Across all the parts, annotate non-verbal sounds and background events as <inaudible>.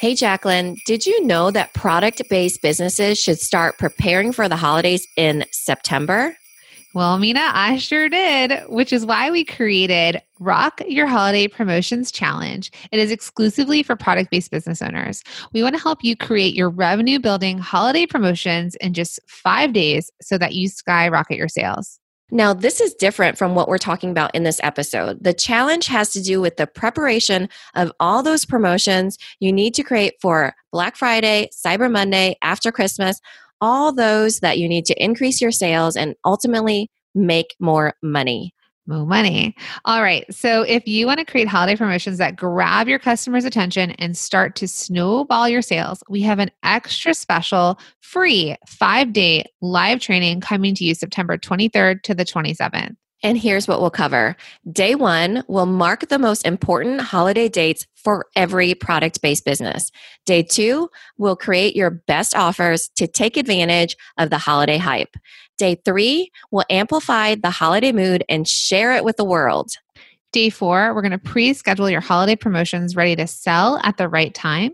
Hey, Jacqueline, did you know that product based businesses should start preparing for the holidays in September? Well, Mina, I sure did, which is why we created Rock Your Holiday Promotions Challenge. It is exclusively for product based business owners. We want to help you create your revenue building holiday promotions in just five days so that you skyrocket your sales. Now, this is different from what we're talking about in this episode. The challenge has to do with the preparation of all those promotions you need to create for Black Friday, Cyber Monday, after Christmas, all those that you need to increase your sales and ultimately make more money more money. All right. So, if you want to create holiday promotions that grab your customers' attention and start to snowball your sales, we have an extra special free five day live training coming to you September 23rd to the 27th. And here's what we'll cover. Day one will mark the most important holiday dates for every product based business. Day two will create your best offers to take advantage of the holiday hype. Day three will amplify the holiday mood and share it with the world. Day four, we're going to pre schedule your holiday promotions ready to sell at the right time.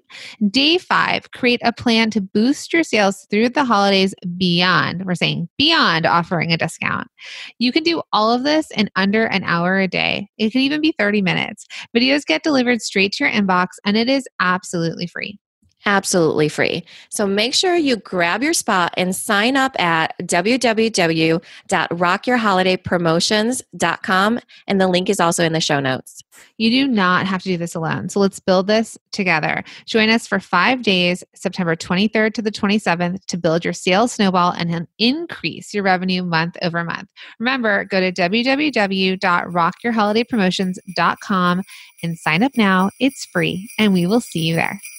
Day five, create a plan to boost your sales through the holidays beyond, we're saying beyond offering a discount. You can do all of this in under an hour a day. It can even be 30 minutes. Videos get delivered straight to your inbox and it is absolutely free absolutely free. So make sure you grab your spot and sign up at www.rockyourholidaypromotions.com. And the link is also in the show notes. You do not have to do this alone. So let's build this together. Join us for five days, September 23rd to the 27th, to build your sales snowball and increase your revenue month over month. Remember, go to www.rockyourholidaypromotions.com and sign up now. It's free, and we will see you there.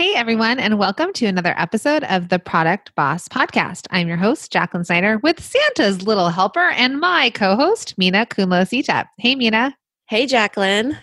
Hey, everyone, and welcome to another episode of the Product Boss Podcast. I'm your host, Jacqueline Snyder, with Santa's little helper and my co host, Mina Khounlo-Sithep. Hey, Mina. Hey, Jacqueline.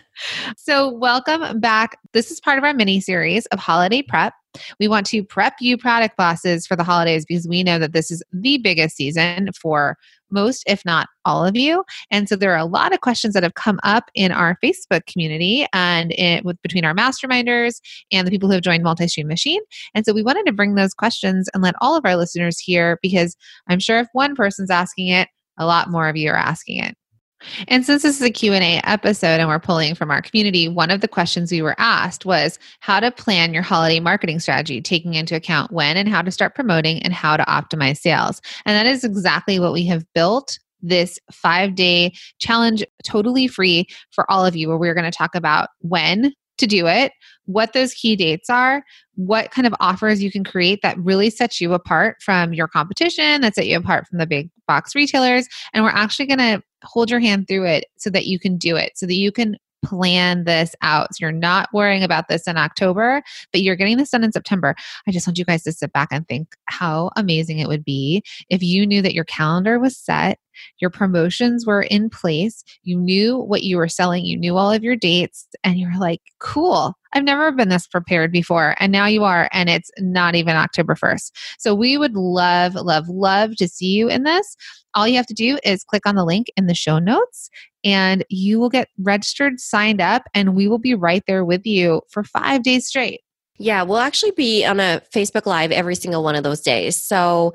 So, welcome back. This is part of our mini series of holiday prep. We want to prep you product bosses for the holidays because we know that this is the biggest season for most, if not all of you. And so there are a lot of questions that have come up in our Facebook community and it, with between our masterminders and the people who have joined Multi-Stream Machine. And so we wanted to bring those questions and let all of our listeners hear because I'm sure if one person's asking it, a lot more of you are asking it. And since this is a Q&A episode and we're pulling from our community, one of the questions we were asked was how to plan your holiday marketing strategy, taking into account when and how to start promoting and how to optimize sales. And that is exactly what we have built this five day challenge totally free for all of you, where we're going to talk about when to do it, what those key dates are, what kind of offers you can create that really sets you apart from your competition, that set you apart from the big box retailers. And we're actually going to hold your hand through it so that you can do it, so that you can plan this out. So you're not worrying about this in October, but you're getting this done in September. I just want you guys to sit back and think how amazing it would be if you knew that your calendar was set your promotions were in place, you knew what you were selling, you knew all of your dates, and you're like, cool. I've never been this prepared before. And now you are, and it's not even October 1st. So we would love, love, love to see you in this. All you have to do is click on the link in the show notes and you will get registered, signed up, and we will be right there with you for five days straight. Yeah, we'll actually be on a Facebook Live every single one of those days. So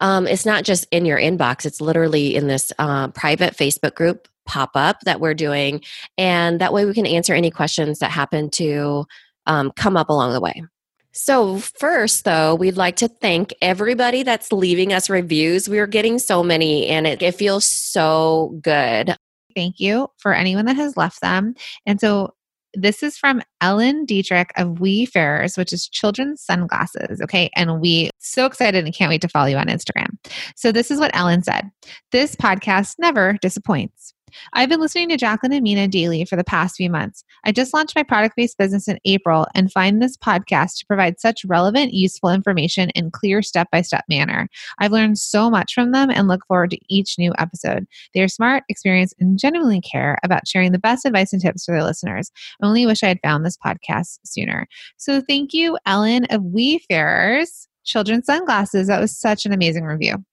um, it's not just in your inbox, it's literally in this uh, private Facebook group pop up that we're doing. And that way we can answer any questions that happen to um, come up along the way. So, first, though, we'd like to thank everybody that's leaving us reviews. We're getting so many, and it, it feels so good. Thank you for anyone that has left them. And so, this is from Ellen Dietrich of WeeFarers, which is children's sunglasses. Okay. And we so excited and can't wait to follow you on Instagram. So this is what Ellen said. This podcast never disappoints. I've been listening to Jacqueline and Mina daily for the past few months. I just launched my product based business in April and find this podcast to provide such relevant, useful information in clear step by step manner. I've learned so much from them and look forward to each new episode. They are smart, experienced, and genuinely care about sharing the best advice and tips for their listeners. I only wish I had found this podcast sooner. So thank you, Ellen of WeeFarers Children's Sunglasses. That was such an amazing review.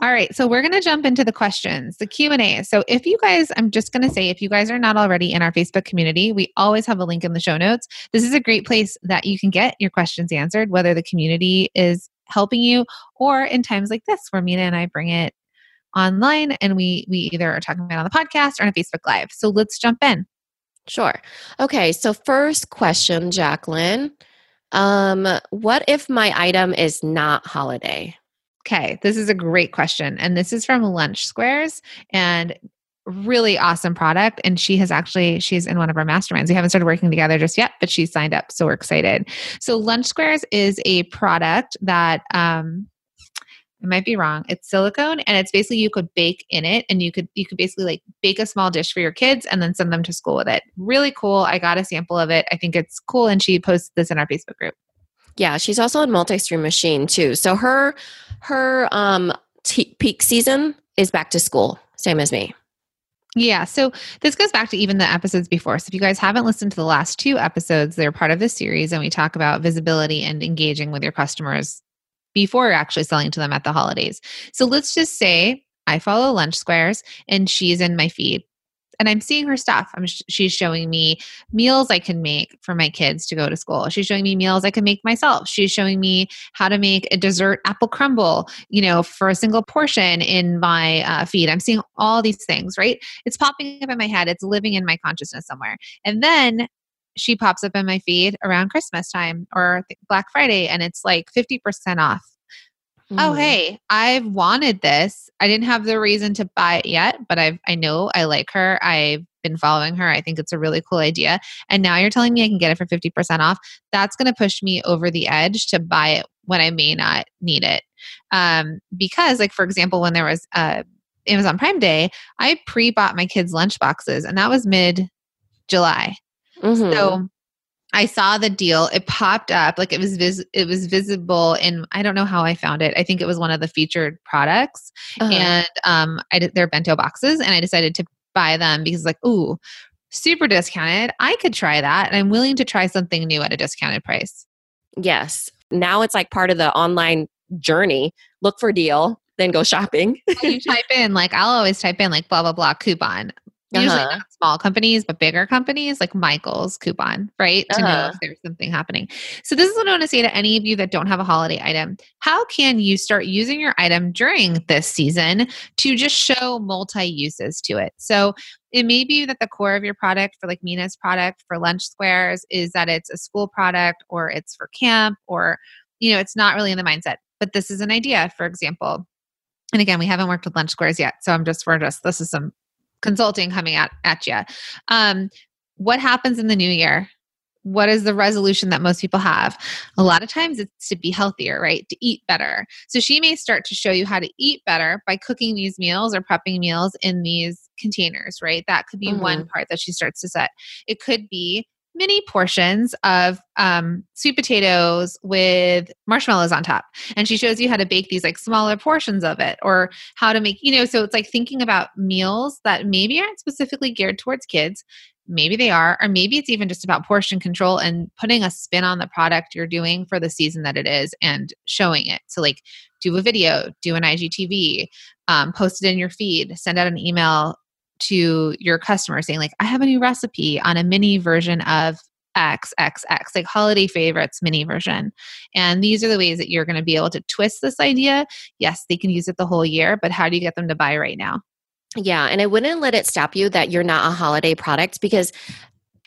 All right, so we're going to jump into the questions, the Q&A. So if you guys I'm just going to say if you guys are not already in our Facebook community, we always have a link in the show notes. This is a great place that you can get your questions answered whether the community is helping you or in times like this where Mina and I bring it online and we we either are talking about on the podcast or on a Facebook live. So let's jump in. Sure. Okay, so first question, Jacqueline. Um, what if my item is not holiday? Okay, this is a great question. And this is from Lunch Squares and really awesome product. And she has actually, she's in one of our masterminds. We haven't started working together just yet, but she's signed up. So we're excited. So Lunch Squares is a product that, um, I might be wrong. It's silicone and it's basically you could bake in it and you could you could basically like bake a small dish for your kids and then send them to school with it. Really cool. I got a sample of it. I think it's cool and she posted this in our Facebook group. Yeah, she's also in multi-stream machine too. So her her um t- peak season is back to school, same as me. Yeah, so this goes back to even the episodes before. So if you guys haven't listened to the last two episodes, they're part of this series and we talk about visibility and engaging with your customers before actually selling to them at the holidays. So let's just say I follow Lunch Squares and she's in my feed and I'm seeing her stuff. I'm sh- she's showing me meals I can make for my kids to go to school. She's showing me meals I can make myself. She's showing me how to make a dessert apple crumble, you know, for a single portion in my uh, feed. I'm seeing all these things, right? It's popping up in my head. It's living in my consciousness somewhere. And then she pops up in my feed around Christmas time or Black Friday, and it's like 50% off mm-hmm. Oh, hey, I've wanted this. I didn't have the reason to buy it yet, but I've I know I like her. I've been following her. I think it's a really cool idea. And now you're telling me I can get it for 50% off. That's going to push me over the edge to buy it when I may not need it. Um, because, like, for example, when there was uh, Amazon Prime Day, I pre bought my kids' lunch boxes, and that was mid July. Mm-hmm. So I saw the deal. It popped up like it was vis- it was visible in I don't know how I found it. I think it was one of the featured products, uh-huh. and um, I did their bento boxes, and I decided to buy them because like ooh, super discounted. I could try that, and I'm willing to try something new at a discounted price. Yes, now it's like part of the online journey. Look for deal, then go shopping. you type in like I'll always type in like blah blah blah coupon uh-huh. Usually not small companies, but bigger companies like Michael's coupon, right? To uh-huh. know if there's something happening. So, this is what I want to say to any of you that don't have a holiday item. How can you start using your item during this season to just show multi uses to it? So, it may be that the core of your product for like Mina's product for lunch squares is that it's a school product or it's for camp or, you know, it's not really in the mindset. But this is an idea, for example. And again, we haven't worked with lunch squares yet. So I'm just, we're just, this is some consulting coming at, at you. Um, what happens in the new year? What is the resolution that most people have? A lot of times it's to be healthier, right? To eat better. So she may start to show you how to eat better by cooking these meals or prepping meals in these containers, right? That could be mm-hmm. one part that she starts to set. It could be mini portions of um, sweet potatoes with marshmallows on top. And she shows you how to bake these like smaller portions of it or how to make, you know, so it's like thinking about meals that maybe aren't specifically geared towards kids. Maybe they are, or maybe it's even just about portion control and putting a spin on the product you're doing for the season that it is and showing it. So, like, do a video, do an IGTV, um, post it in your feed, send out an email to your customer saying like i have a new recipe on a mini version of x x x like holiday favorites mini version and these are the ways that you're going to be able to twist this idea yes they can use it the whole year but how do you get them to buy right now yeah and i wouldn't let it stop you that you're not a holiday product because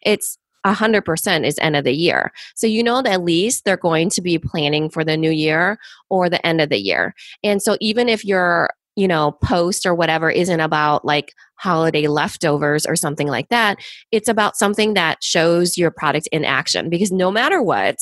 it's 100% is end of the year. So you know that at least they're going to be planning for the new year or the end of the year. And so even if your, you know, post or whatever isn't about like holiday leftovers or something like that, it's about something that shows your product in action because no matter what,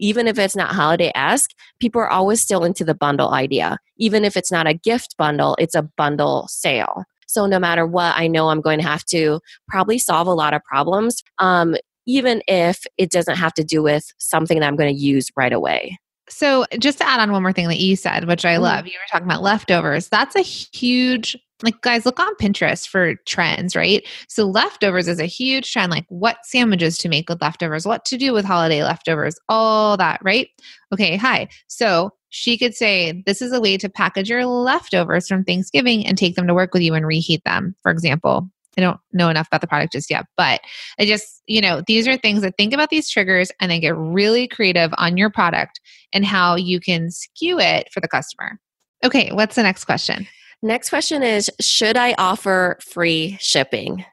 even if it's not holiday esque, people are always still into the bundle idea. Even if it's not a gift bundle, it's a bundle sale. So no matter what, I know I'm going to have to probably solve a lot of problems. Um, even if it doesn't have to do with something that I'm going to use right away. So, just to add on one more thing that you said, which I mm-hmm. love, you were talking about leftovers. That's a huge, like, guys, look on Pinterest for trends, right? So, leftovers is a huge trend, like what sandwiches to make with leftovers, what to do with holiday leftovers, all that, right? Okay, hi. So, she could say, This is a way to package your leftovers from Thanksgiving and take them to work with you and reheat them, for example. I don't know enough about the product just yet, but I just, you know, these are things that think about these triggers and then get really creative on your product and how you can skew it for the customer. Okay, what's the next question? Next question is Should I offer free shipping?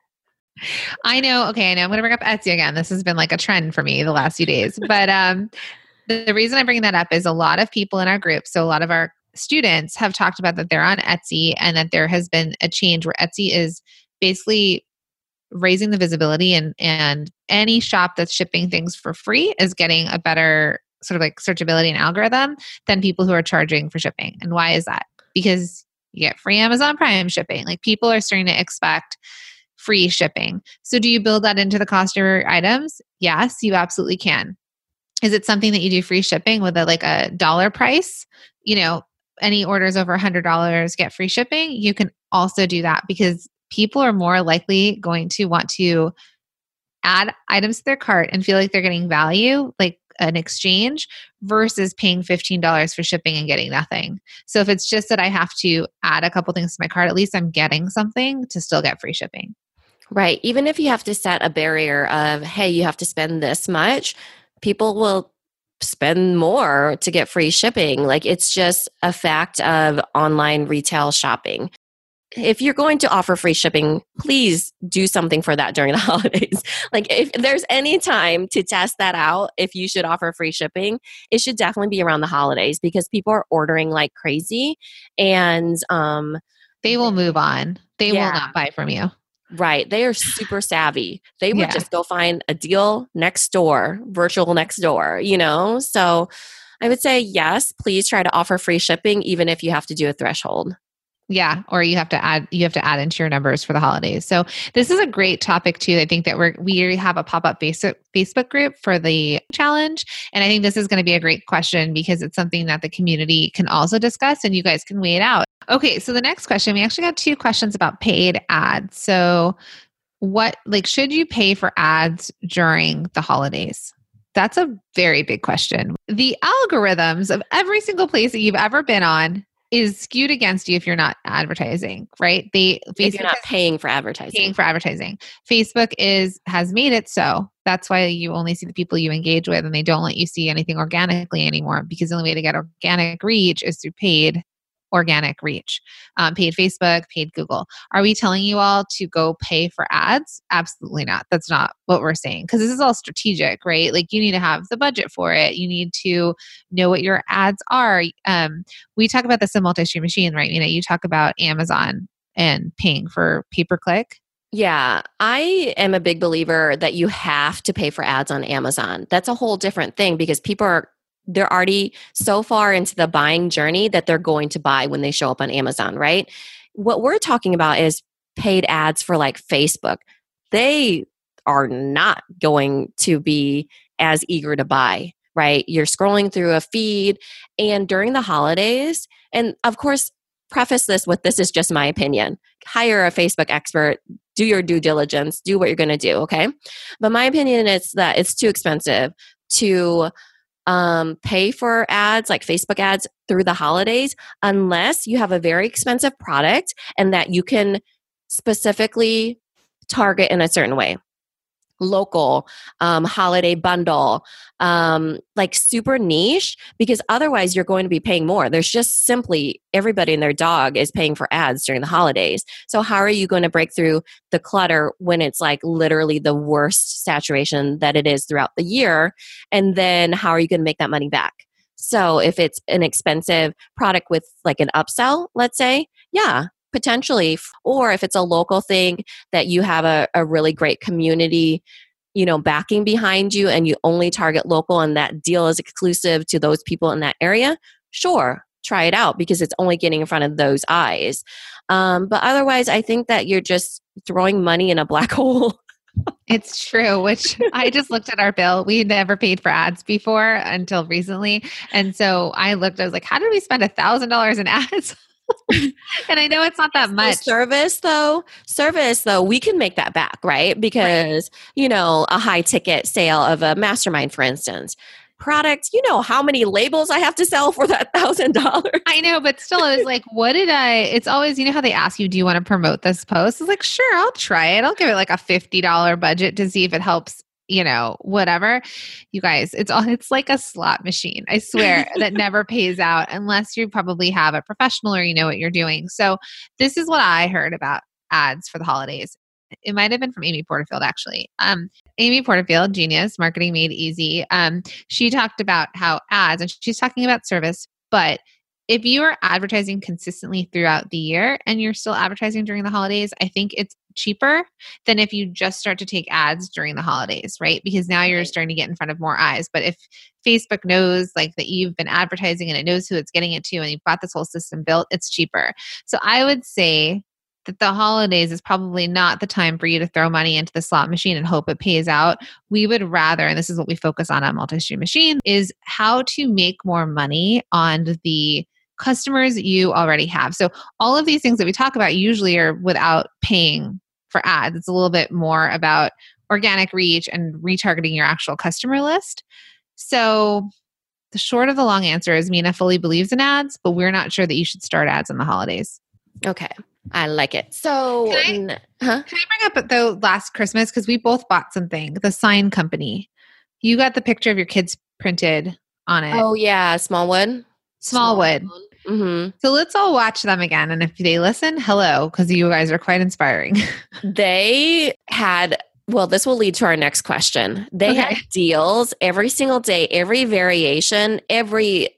I know. Okay, I know. I'm going to bring up Etsy again. This has been like a trend for me the last few days. But um, the reason I'm bringing that up is a lot of people in our group, so a lot of our students have talked about that they're on Etsy and that there has been a change where Etsy is basically raising the visibility and and any shop that's shipping things for free is getting a better sort of like searchability and algorithm than people who are charging for shipping. And why is that? Because you get free Amazon Prime shipping. Like people are starting to expect free shipping. So do you build that into the cost of your items? Yes, you absolutely can. Is it something that you do free shipping with a like a dollar price? You know, any orders over a $100 get free shipping. You can also do that because people are more likely going to want to add items to their cart and feel like they're getting value, like an exchange, versus paying $15 for shipping and getting nothing. So if it's just that I have to add a couple things to my cart, at least I'm getting something to still get free shipping. Right. Even if you have to set a barrier of, hey, you have to spend this much, people will spend more to get free shipping. Like it's just a fact of online retail shopping if you're going to offer free shipping, please do something for that during the <laughs> holidays. like, if there's any time to test that out, if you should offer free shipping, it should definitely be around the holidays because people are ordering like crazy and um, they will move on. They yeah. will not buy from you. Right. They are super savvy. They would yeah. just go find a deal next door, virtual next door, you know? So I would say yes, please try to offer free shipping, even if you have to do a threshold. Yeah, or you have to add you have to add into your numbers for the holidays. So this is a great topic too. I think that we're we have a pop up Facebook Facebook group for the challenge, and I think this is going to be a great question because it's something that the community can also discuss, and you guys can weigh it out. Okay, so the next question we actually got two questions about paid ads. So what like should you pay for ads during the holidays? That's a very big question. The algorithms of every single place that you've ever been on is skewed against you if you're not advertising, right? They Facebook if you're not paying for advertising. Paying for advertising. Facebook is has made it so. That's why you only see the people you engage with and they don't let you see anything organically anymore because the only way to get organic reach is through paid organic reach, um, paid Facebook, paid Google. Are we telling you all to go pay for ads? Absolutely not. That's not what we're saying because this is all strategic, right? Like you need to have the budget for it. You need to know what your ads are. Um, we talk about this in multi-stream machine, right? You know, you talk about Amazon and paying for pay per click. Yeah, I am a big believer that you have to pay for ads on Amazon. That's a whole different thing because people are they're already so far into the buying journey that they're going to buy when they show up on Amazon, right? What we're talking about is paid ads for like Facebook. They are not going to be as eager to buy, right? You're scrolling through a feed, and during the holidays, and of course, preface this with this is just my opinion. Hire a Facebook expert, do your due diligence, do what you're going to do, okay? But my opinion is that it's too expensive to um, pay for ads like Facebook ads through the holidays unless you have a very expensive product and that you can specifically target in a certain way. Local um, holiday bundle um, like super niche because otherwise you're going to be paying more. There's just simply everybody and their dog is paying for ads during the holidays. So how are you going to break through the clutter when it's like literally the worst saturation that it is throughout the year? And then how are you going to make that money back? So if it's an expensive product with like an upsell let's say yeah potentially or if it's a local thing that you have a, a really great community you know backing behind you and you only target local and that deal is exclusive to those people in that area sure try it out because it's only getting in front of those eyes um, but otherwise i think that you're just throwing money in a black <laughs> hole it's true, which I just looked at our bill. We never paid for ads before until recently. And so I looked, I was like, how did we spend a thousand dollars in ads? <laughs> <laughs> and I know it's not that much. service though, service though, we can make that back, right? Because, right. you know, a high ticket sale of a mastermind, for instance, product, you know how many labels I have to sell for that <laughs> thousand dollars. I know, but still it was like, what did I it's always, you know how they ask you, do you want to promote this post? It's like, sure, I'll try it. I'll give it like a $50 budget to see if it helps you know whatever. You guys it's all it's like a slot machine i swear <laughs> that never pays out unless you probably have a professional or you know what you're doing. So this is what i heard about ads for the holidays. It might have been from amy porterfield actually. Um, amy porterfield genius marketing made easy. Um, she talked about how ads and she's talking about service but if you are advertising consistently throughout the year and you're still advertising during the holidays, I think it's cheaper than if you just start to take ads during the holidays, right? Because now you're starting to get in front of more eyes. But if Facebook knows like that you've been advertising and it knows who it's getting it to and you've got this whole system built, it's cheaper. So I would say that the holidays is probably not the time for you to throw money into the slot machine and hope it pays out. We would rather, and this is what we focus on on multi-stream machine, is how to make more money on the customers you already have. So all of these things that we talk about usually are without paying for ads. It's a little bit more about organic reach and retargeting your actual customer list. So the short of the long answer is Mina fully believes in ads, but we're not sure that you should start ads in the holidays. Okay. I like it. So, can I, huh? can I bring up though last Christmas because we both bought something, the sign company. You got the picture of your kids printed on it. Oh yeah, small Smallwood. Smallwood. Smallwood. Mm-hmm. So let's all watch them again. And if they listen, hello, because you guys are quite inspiring. <laughs> they had well, this will lead to our next question. They okay. had deals every single day, every variation, every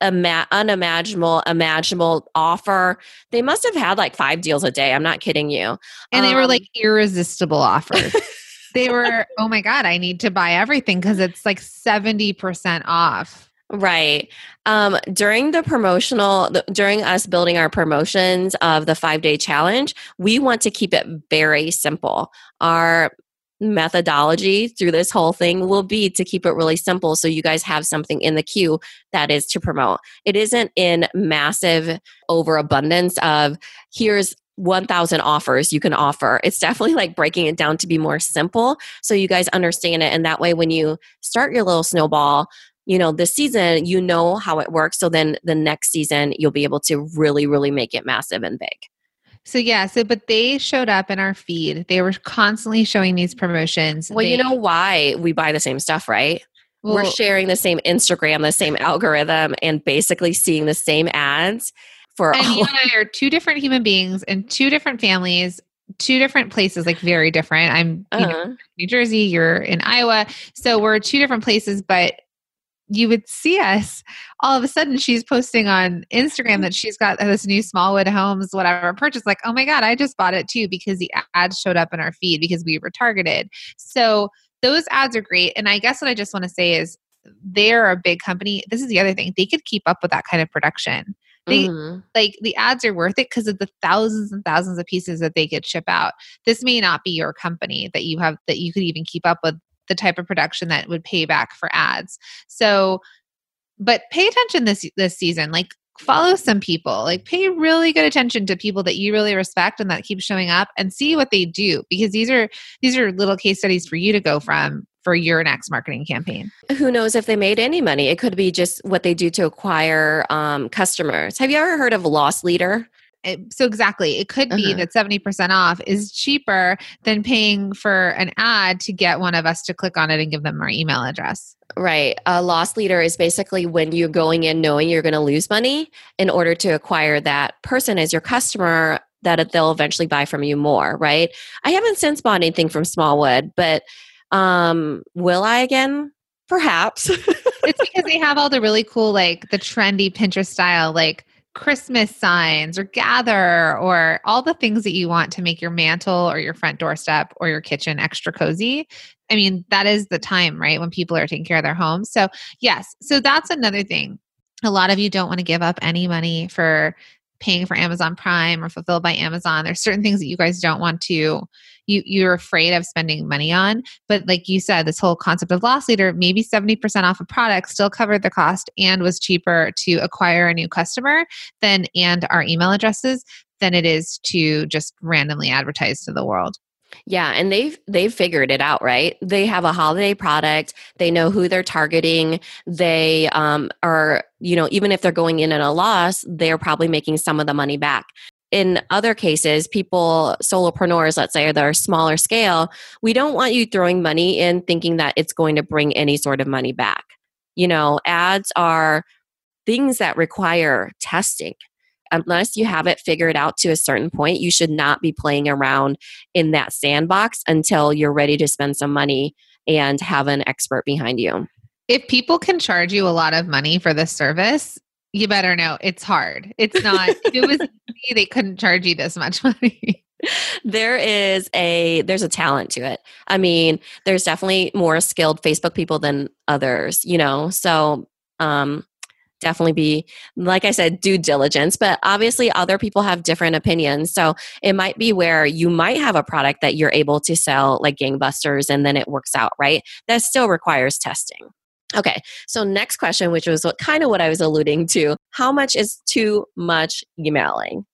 ima- unimaginable, imaginable offer. They must have had like five deals a day. I'm not kidding you. And um, they were like um, irresistible offers. <laughs> they were, oh my God, I need to buy everything because it's like 70% off. Right. Um, during the promotional, the, during us building our promotions of the five day challenge, we want to keep it very simple. Our methodology through this whole thing will be to keep it really simple so you guys have something in the queue that is to promote. It isn't in massive overabundance of here's 1000 offers you can offer. It's definitely like breaking it down to be more simple so you guys understand it and that way when you start your little snowball you know this season you know how it works so then the next season you'll be able to really really make it massive and big so yeah, so but they showed up in our feed. They were constantly showing these promotions. Well, they, you know why we buy the same stuff, right? Well, we're sharing the same Instagram, the same algorithm, and basically seeing the same ads for and all. you and I are two different human beings and two different families, two different places, like very different. I'm uh-huh. know, New Jersey, you're in Iowa. So we're two different places, but you would see us all of a sudden she's posting on instagram that she's got this new smallwood homes whatever purchase like oh my god i just bought it too because the ads showed up in our feed because we were targeted. So those ads are great and i guess what i just want to say is they're a big company. This is the other thing they could keep up with that kind of production. They mm-hmm. like the ads are worth it because of the thousands and thousands of pieces that they could ship out. This may not be your company that you have that you could even keep up with the type of production that would pay back for ads. So, but pay attention this this season. Like follow some people. Like pay really good attention to people that you really respect and that keep showing up and see what they do because these are these are little case studies for you to go from for your next marketing campaign. Who knows if they made any money? It could be just what they do to acquire um, customers. Have you ever heard of Loss Leader? It, so exactly. It could be Uh-huh. that 70% off is cheaper than paying for an ad to get one of us to click on it and give them our email address. Right. A loss leader is basically when you're going in knowing you're going to lose money in order to acquire that person as your customer that they'll eventually buy from you more, right? I haven't since bought anything from Smallwood, but um will I again? Perhaps. <laughs> it's because they have all the really cool, like the trendy Pinterest style, like Christmas signs or gather or all the things that you want to make your mantle or your front doorstep or your kitchen extra cozy. I mean, that is the time, right? When people are taking care of their homes. So, yes. So, that's another thing. A lot of you don't want to give up any money for paying for Amazon Prime or fulfilled by Amazon. There's certain things that you guys don't want to you you're afraid of spending money on. But like you said, this whole concept of loss leader, maybe 70% off a product still covered the cost and was cheaper to acquire a new customer than and our email addresses than it is to just randomly advertise to the world. Yeah, and they've they've figured it out, right? They have a holiday product. They know who they're targeting. They um, are, you know, even if they're going in at a loss, they're probably making some of the money back. In other cases, people, solopreneurs, let's say, that are smaller scale, we don't want you throwing money in thinking that it's going to bring any sort of money back. You know, ads are things that require testing unless you have it figured out to a certain point, you should not be playing around in that sandbox until you're ready to spend some money and have an expert behind you. If people can charge you a lot of money for this service, you better know it's hard. It's not, if it was <laughs> me, they couldn't charge you this much <laughs> money. there is a there's a talent to it. I mean, there's definitely more skilled Facebook people than others, you know. So, um definitely be like i said due diligence but obviously other people have different opinions. So it might be where you might have a product that you're able to sell like gangbusters and then it works out right? That still requires testing. Okay so next question which was what kind of what i was alluding to how much is too much emailing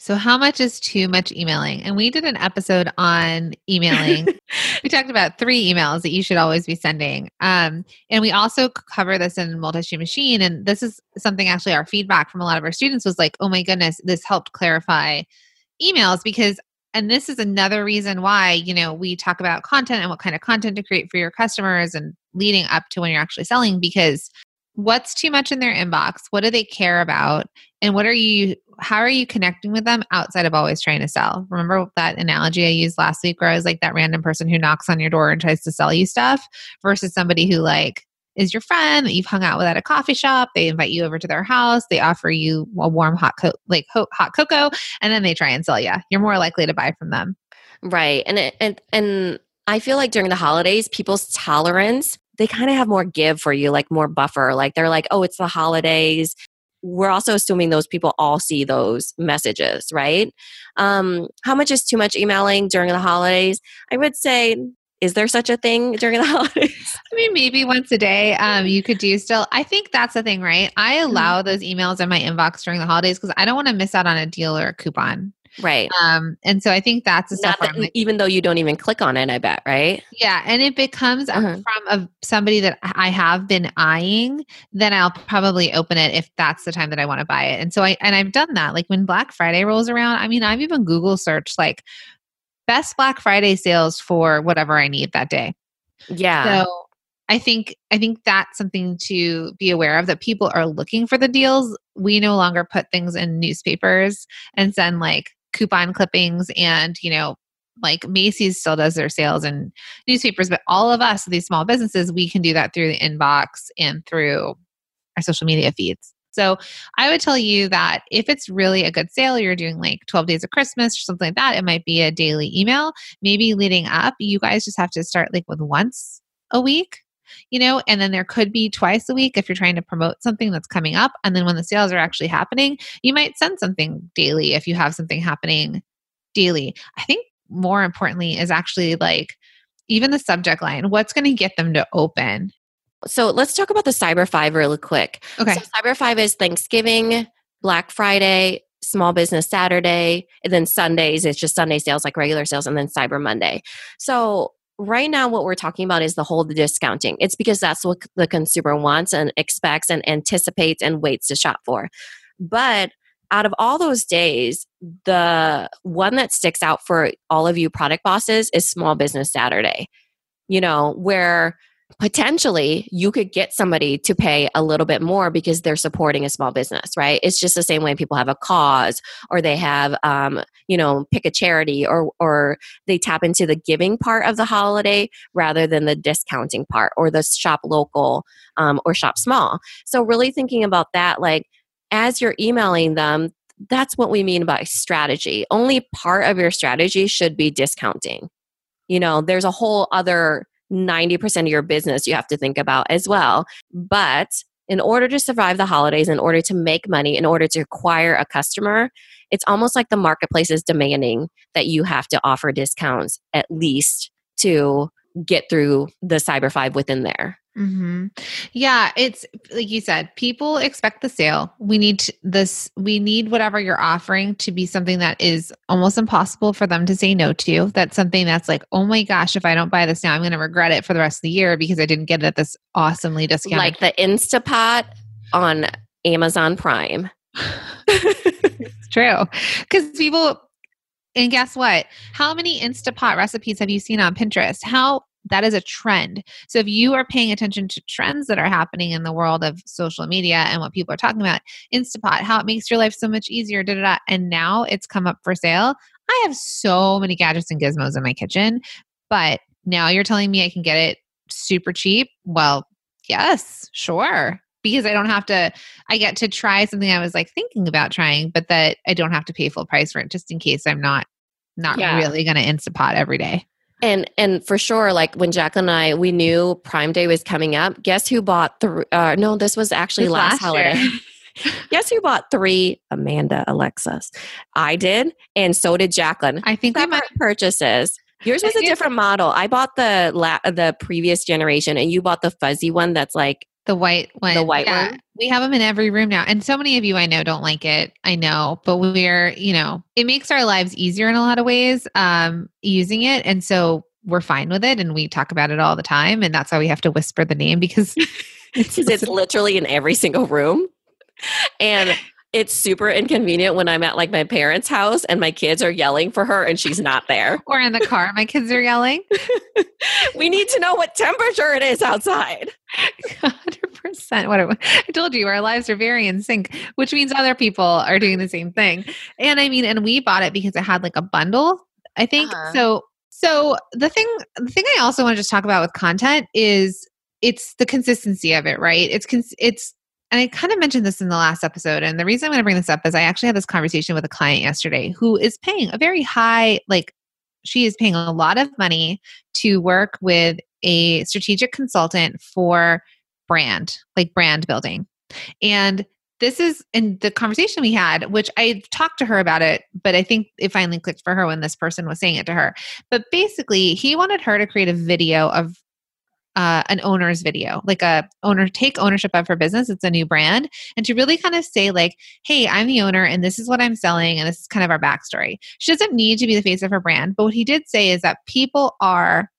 so, how much is too much emailing? And we did an episode on emailing. <laughs> we talked about three emails that you should always be sending. Um, and we also cover this in multi stream machine. And this is something actually our feedback from a lot of our students was like, oh my goodness, this helped clarify emails because and this is another reason why you know we talk about content and what kind of content to create for your customers and leading up to when you're actually selling because what's too much in their inbox? What do they care about? And what are you how are you connecting with them outside of always trying to sell? Remember that analogy i used last week where i was like that random person who knocks on your door and tries to sell you stuff versus somebody who like is your friend that you've hung out with at a coffee shop they invite you over to their house they offer you a warm hot co- like ho- hot cocoa and then they try and sell you you're more likely to buy from them. Right and it, and and i feel like during the holidays people's tolerance they kind of have more give for you, like more buffer. Like they're like, oh, it's the holidays. We're also assuming those people all see those messages, right? Um, how much is too much emailing during the holidays? I would say, is there such a thing during the <laughs> holidays? I mean, maybe once a day um, you could do still. I think that's the thing, right? I allow those emails in my inbox during the holidays because I don't want to miss out on a deal or a coupon. Right. Um, and so I think that's the stuff Not that, like, even though you don't even click on it, I bet, right? Yeah, and if it comes Uh-huh. from a, somebody that I have been eyeing, then I'll probably open it if that's the time that I want to buy it. And so I and I've done that. Like when Black Friday rolls around, I mean, I've even Google searched like best Black Friday sales for whatever I need that day. Yeah. So I think I think that's something to be aware of that people are looking for the deals. We no longer put things in newspapers and send like coupon clippings and, you know, like Macy's still does their sales in newspapers, but all of us, these small businesses, we can do that through the inbox and through our social media feeds. So I would tell you that if it's really a good sale, you're doing like 12 days of Christmas or something like that, it might be a daily email. Maybe leading up, you guys just have to start like with once a week you know, and then there could be twice a week if you're trying to promote something that's coming up. And then when the sales are actually happening, you might send something daily if you have something happening daily. I think more importantly is actually like even the subject line what's going to get them to open So let's talk about the Cyber Five really quick. okay So Cyber Five is Thanksgiving, Black Friday, Small Business Saturday, and then Sundays it's just Sunday sales like regular sales, and then Cyber Monday. So right now what we're talking about is the whole discounting. It's because that's what the consumer wants and expects and anticipates and waits to shop for. But out of all those days, the one that sticks out for all of you product bosses is Small Business Saturday. You know, where potentially you could get somebody to pay a little bit more because they're supporting a small business right? It's just the same way people have a cause or they have um, you know pick a charity or or they tap into the giving part of the holiday rather than the discounting part or the shop local um, or shop small. So really thinking about that like as you're emailing them that's what we mean by strategy. Only part of your strategy should be discounting. You know there's a whole other 90% of your business you have to think about as well. But in order to survive the holidays, in order to make money, in order to acquire a customer, it's almost like the marketplace is demanding that you have to offer discounts at least to get through the Cyber Five within there. Mm-hmm. Yeah, it's like you said, people expect the sale. We need to, this, we need whatever you're offering to be something that is almost impossible for them to say no to. That's something that's like, oh my gosh, if I don't buy this now, I'm going to regret it for the rest of the year because I didn't get it at this awesomely discount. Like the Instapot on Amazon Prime. <laughs> it's true. Because people, and guess what? How many Instapot recipes have you seen on Pinterest? How that is a trend. So if you are paying attention to trends that are happening in the world of social media and what people are talking about, Instapot, how it makes your life so much easier, da, da, da, and now it's come up for sale. I have so many gadgets and gizmos in my kitchen, but now you're telling me I can get it super cheap. Well, yes, sure. Because I don't have to, I get to try something I was like thinking about trying, but that I don't have to pay full price for it just in case I'm not not yeah. really going to Instapot every day. And and for sure, like when Jacqueline and I, we knew Prime Day was coming up. Guess who bought the? Uh, no, this was actually this last, last holiday. <laughs> Guess who bought three Amanda Alexas? I did, and so did Jacqueline. I think Separate might purchases. Yours was a different model. I bought the la- the previous generation, and you bought the fuzzy one that's like the white one. The white yeah. one. We have them in every room now. And so many of you I know don't like it. I know, but we're, you know, it makes our lives easier in a lot of ways um, using it. And so we're fine with it and we talk about it all the time. And that's why we have to whisper the name because <laughs> it's, it's literally in every single room. And it's super inconvenient when I'm at like my parents' house and my kids are yelling for her and she's not there. <laughs> or in the car, my kids are yelling. <laughs> we need to know what temperature it is outside. <laughs> 100%. What I told you, our lives are very in sync, which means other people are doing the same thing. And I mean, and we bought it because it had like a bundle, I think. Uh-huh. So, so the thing, the thing I also want to just talk about with content is it's the consistency of it, right? It's, cons- it's, and I kind of mentioned this in the last episode. And the reason I'm going to bring this up is I actually had this conversation with a client yesterday who is paying a very high, like, she is paying a lot of money to work with a strategic consultant for brand, like brand building. And this is in the conversation we had, which I talked to her about it, but I think it finally clicked for her when this person was saying it to her. But basically, he wanted her to create a video of uh, an owner's video, like a owner take ownership of her business. It's a new brand, and to really kind of say like, "Hey, I'm the owner, and this is what I'm selling, and this is kind of our backstory." She doesn't need to be the face of her brand, but what he did say is that people are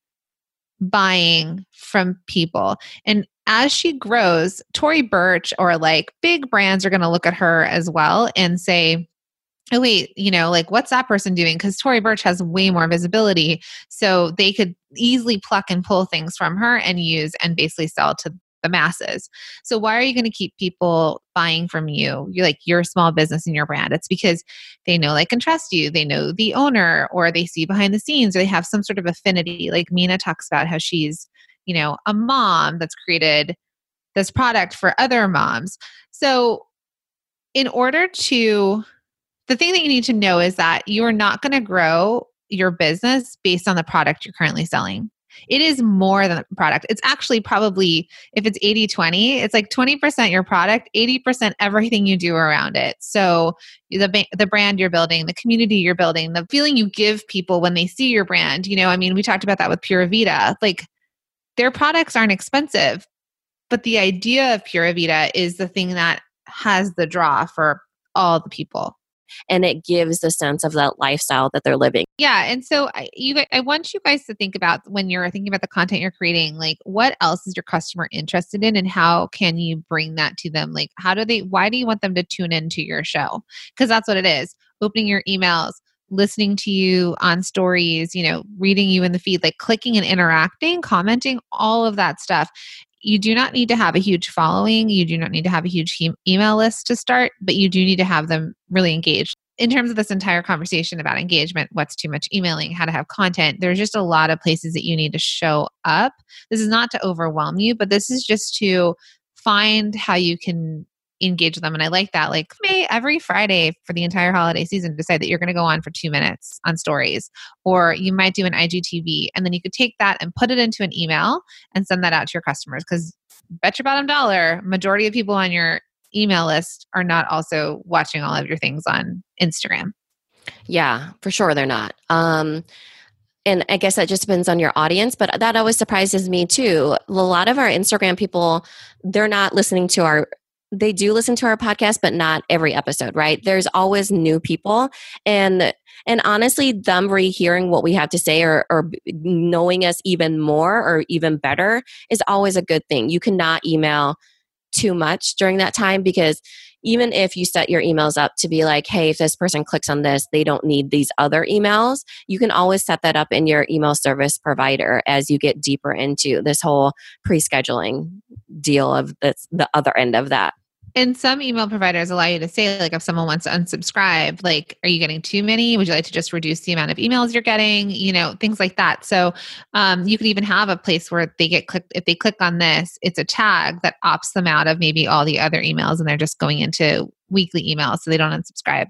buying from people, and as she grows, Tory Burch or like big brands are going to look at her as well and say, oh wait you know like what's that person doing? Because tory burch has way more visibility. So they could easily pluck and pull things from her and use and basically sell to the masses. So why are you going to keep people buying from you? You're like your small business and your brand. It's because they know like and trust you. They know the owner or they see behind the scenes or they have some sort of affinity. Like mina talks about how she's you know a mom that's created this product for other moms. So in order to the thing that you need to know is that you're not going to grow your business based on the product you're currently selling. It is more than a product. It's actually probably, if it's 80 20, it's like 20% your product, 80% everything you do around it. So the, the brand you're building, the community you're building, the feeling you give people when they see your brand. You know, I mean, we talked about that with Pura. Like their products aren't expensive, but the idea of Pura is the thing that has the draw for all the people. And it gives the sense of that lifestyle that they're living. Yeah, and so I, you, I want you guys to think about when you're thinking about the content you're creating, like what else is your customer interested in, and how can you bring that to them? Like, how do they? Why do you want them to tune into your show? Because that's what it is. Opening your emails, listening to you on stories, you know, reading you in the feed, like clicking and interacting, commenting, all of that stuff. You do not need to have a huge following. You do not need to have a huge email list to start, but you do need to have them really engaged. In terms of this entire conversation about engagement, what's too much emailing, how to have content, there's just a lot of places that you need to show up. This is not to overwhelm you, but this is just to find how you can engage with them. And I like that. Like may every Friday for the entire holiday season, decide that you're going to go on for two minutes on stories, or you might do an IGTV, and then you could take that and put it into an email and send that out to your customers. Because bet your bottom dollar, majority of people on your email list are not also watching all of your things on Instagram. Yeah, for sure they're not. Um, and I guess that just depends on your audience, but that always surprises me too. A lot of our Instagram people, they're not listening to our they do listen to our podcast but not every episode right? There's always new people. And and honestly them rehearing what we have to say or, or knowing us even more or even better is always a good thing. You cannot email too much during that time because even if you set your emails up to be like, hey, if this person clicks on this, they don't need these other emails, you can always set that up in your email service provider as you get deeper into this whole pre scheduling deal of this, the other end of that. And some email providers allow you to say, like, if someone wants to unsubscribe, like, are you getting too many? Would you like to just reduce the amount of emails you're getting? You know, things like that. So um, you could even have a place where they get clicked. If they click on this, it's a tag that opts them out of maybe all the other emails and they're just going into weekly emails so they don't unsubscribe.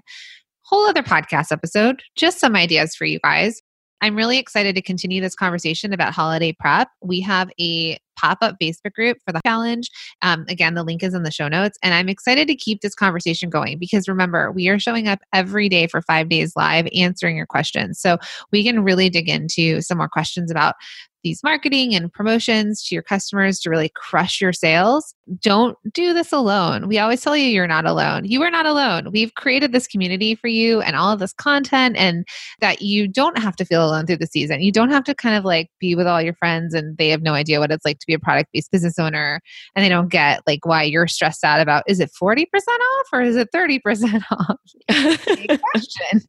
Whole other podcast episode, just some ideas for you guys. I'm really excited to continue this conversation about holiday prep. We have a pop up Facebook group for the challenge. Um, again, the link is in the show notes. And I'm excited to keep this conversation going because remember, we are showing up every day for five days live answering your questions. So we can really dig into some more questions about these marketing and promotions to your customers to really crush your sales, don't do this alone. We always tell you you're not alone. You are not alone. We've created this community for you and all of this content, and that you don't have to feel alone through the season. You don't have to kind of like be with all your friends and they have no idea what it's like to be a product based business owner and they don't get like why you're stressed out about is it 40% off or is it 30% <laughs> off? <laughs> question.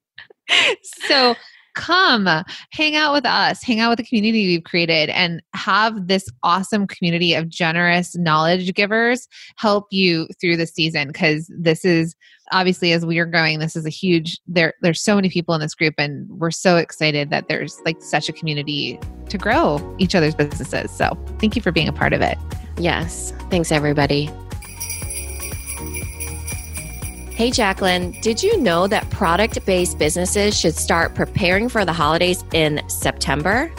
so come hang out with us, hang out with the community we've created, and have this awesome community of generous knowledge givers help you through the season. Because this is obviously, as we are growing, this is a huge. There, there's so many people in this group, and we're so excited that there's like such a community to grow each other's businesses. So, thank you for being a part of it. Yes, thanks everybody. Hey, Jacqueline, did you know that product based businesses should start preparing for the holidays in September?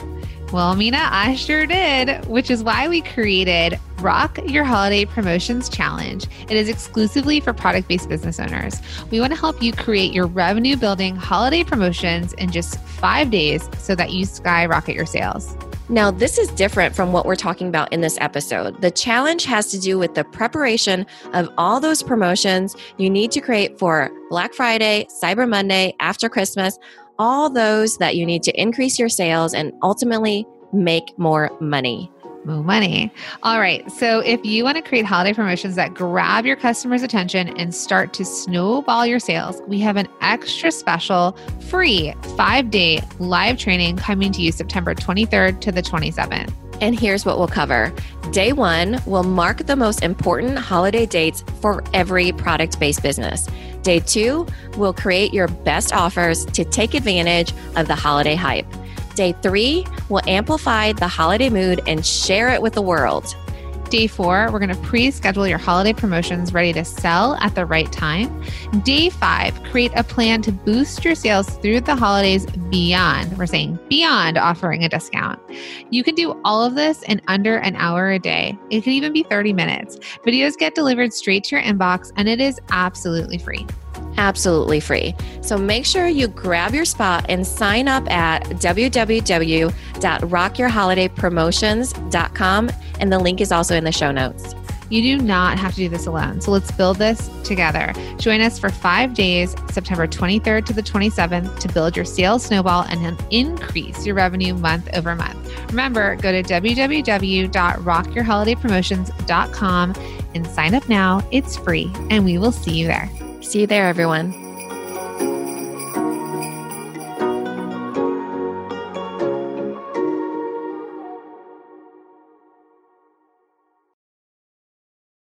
Well, Mina, I sure did, which is why we created Rock Your Holiday Promotions Challenge. It is exclusively for product based business owners. We want to help you create your revenue building holiday promotions in just five days so that you skyrocket your sales. Now, this is different from what we're talking about in this episode. The challenge has to do with the preparation of all those promotions you need to create for Black Friday, Cyber Monday, after Christmas, all those that you need to increase your sales and ultimately make more money more money. All right. So if you want to create holiday promotions that grab your customers' attention and start to snowball your sales, we have an extra special free five day live training coming to you September 23rd to the 27th. And here's what we'll cover. Day one will mark the most important holiday dates for every product based business. Day two will create your best offers to take advantage of the holiday hype. Day three we'll amplify the holiday mood and share it with the world. Day four, we're going to pre schedule your holiday promotions ready to sell at the right time. Day five, create a plan to boost your sales through the holidays beyond, we're saying beyond offering a discount. You can do all of this in under an hour a day. It could even be 30 minutes. Videos get delivered straight to your inbox and it is absolutely free absolutely free. So make sure you grab your spot and sign up at www.rockyourholidaypromotions.com. And the link is also in the show notes. You do not have to do this alone. So let's build this together. Join us for five days, September 23rd to the 27th, to build your sales snowball and increase your revenue month over month. Remember, go to www.rockyourholidaypromotions.com and sign up now. It's free, and we will see you there. See you there, everyone.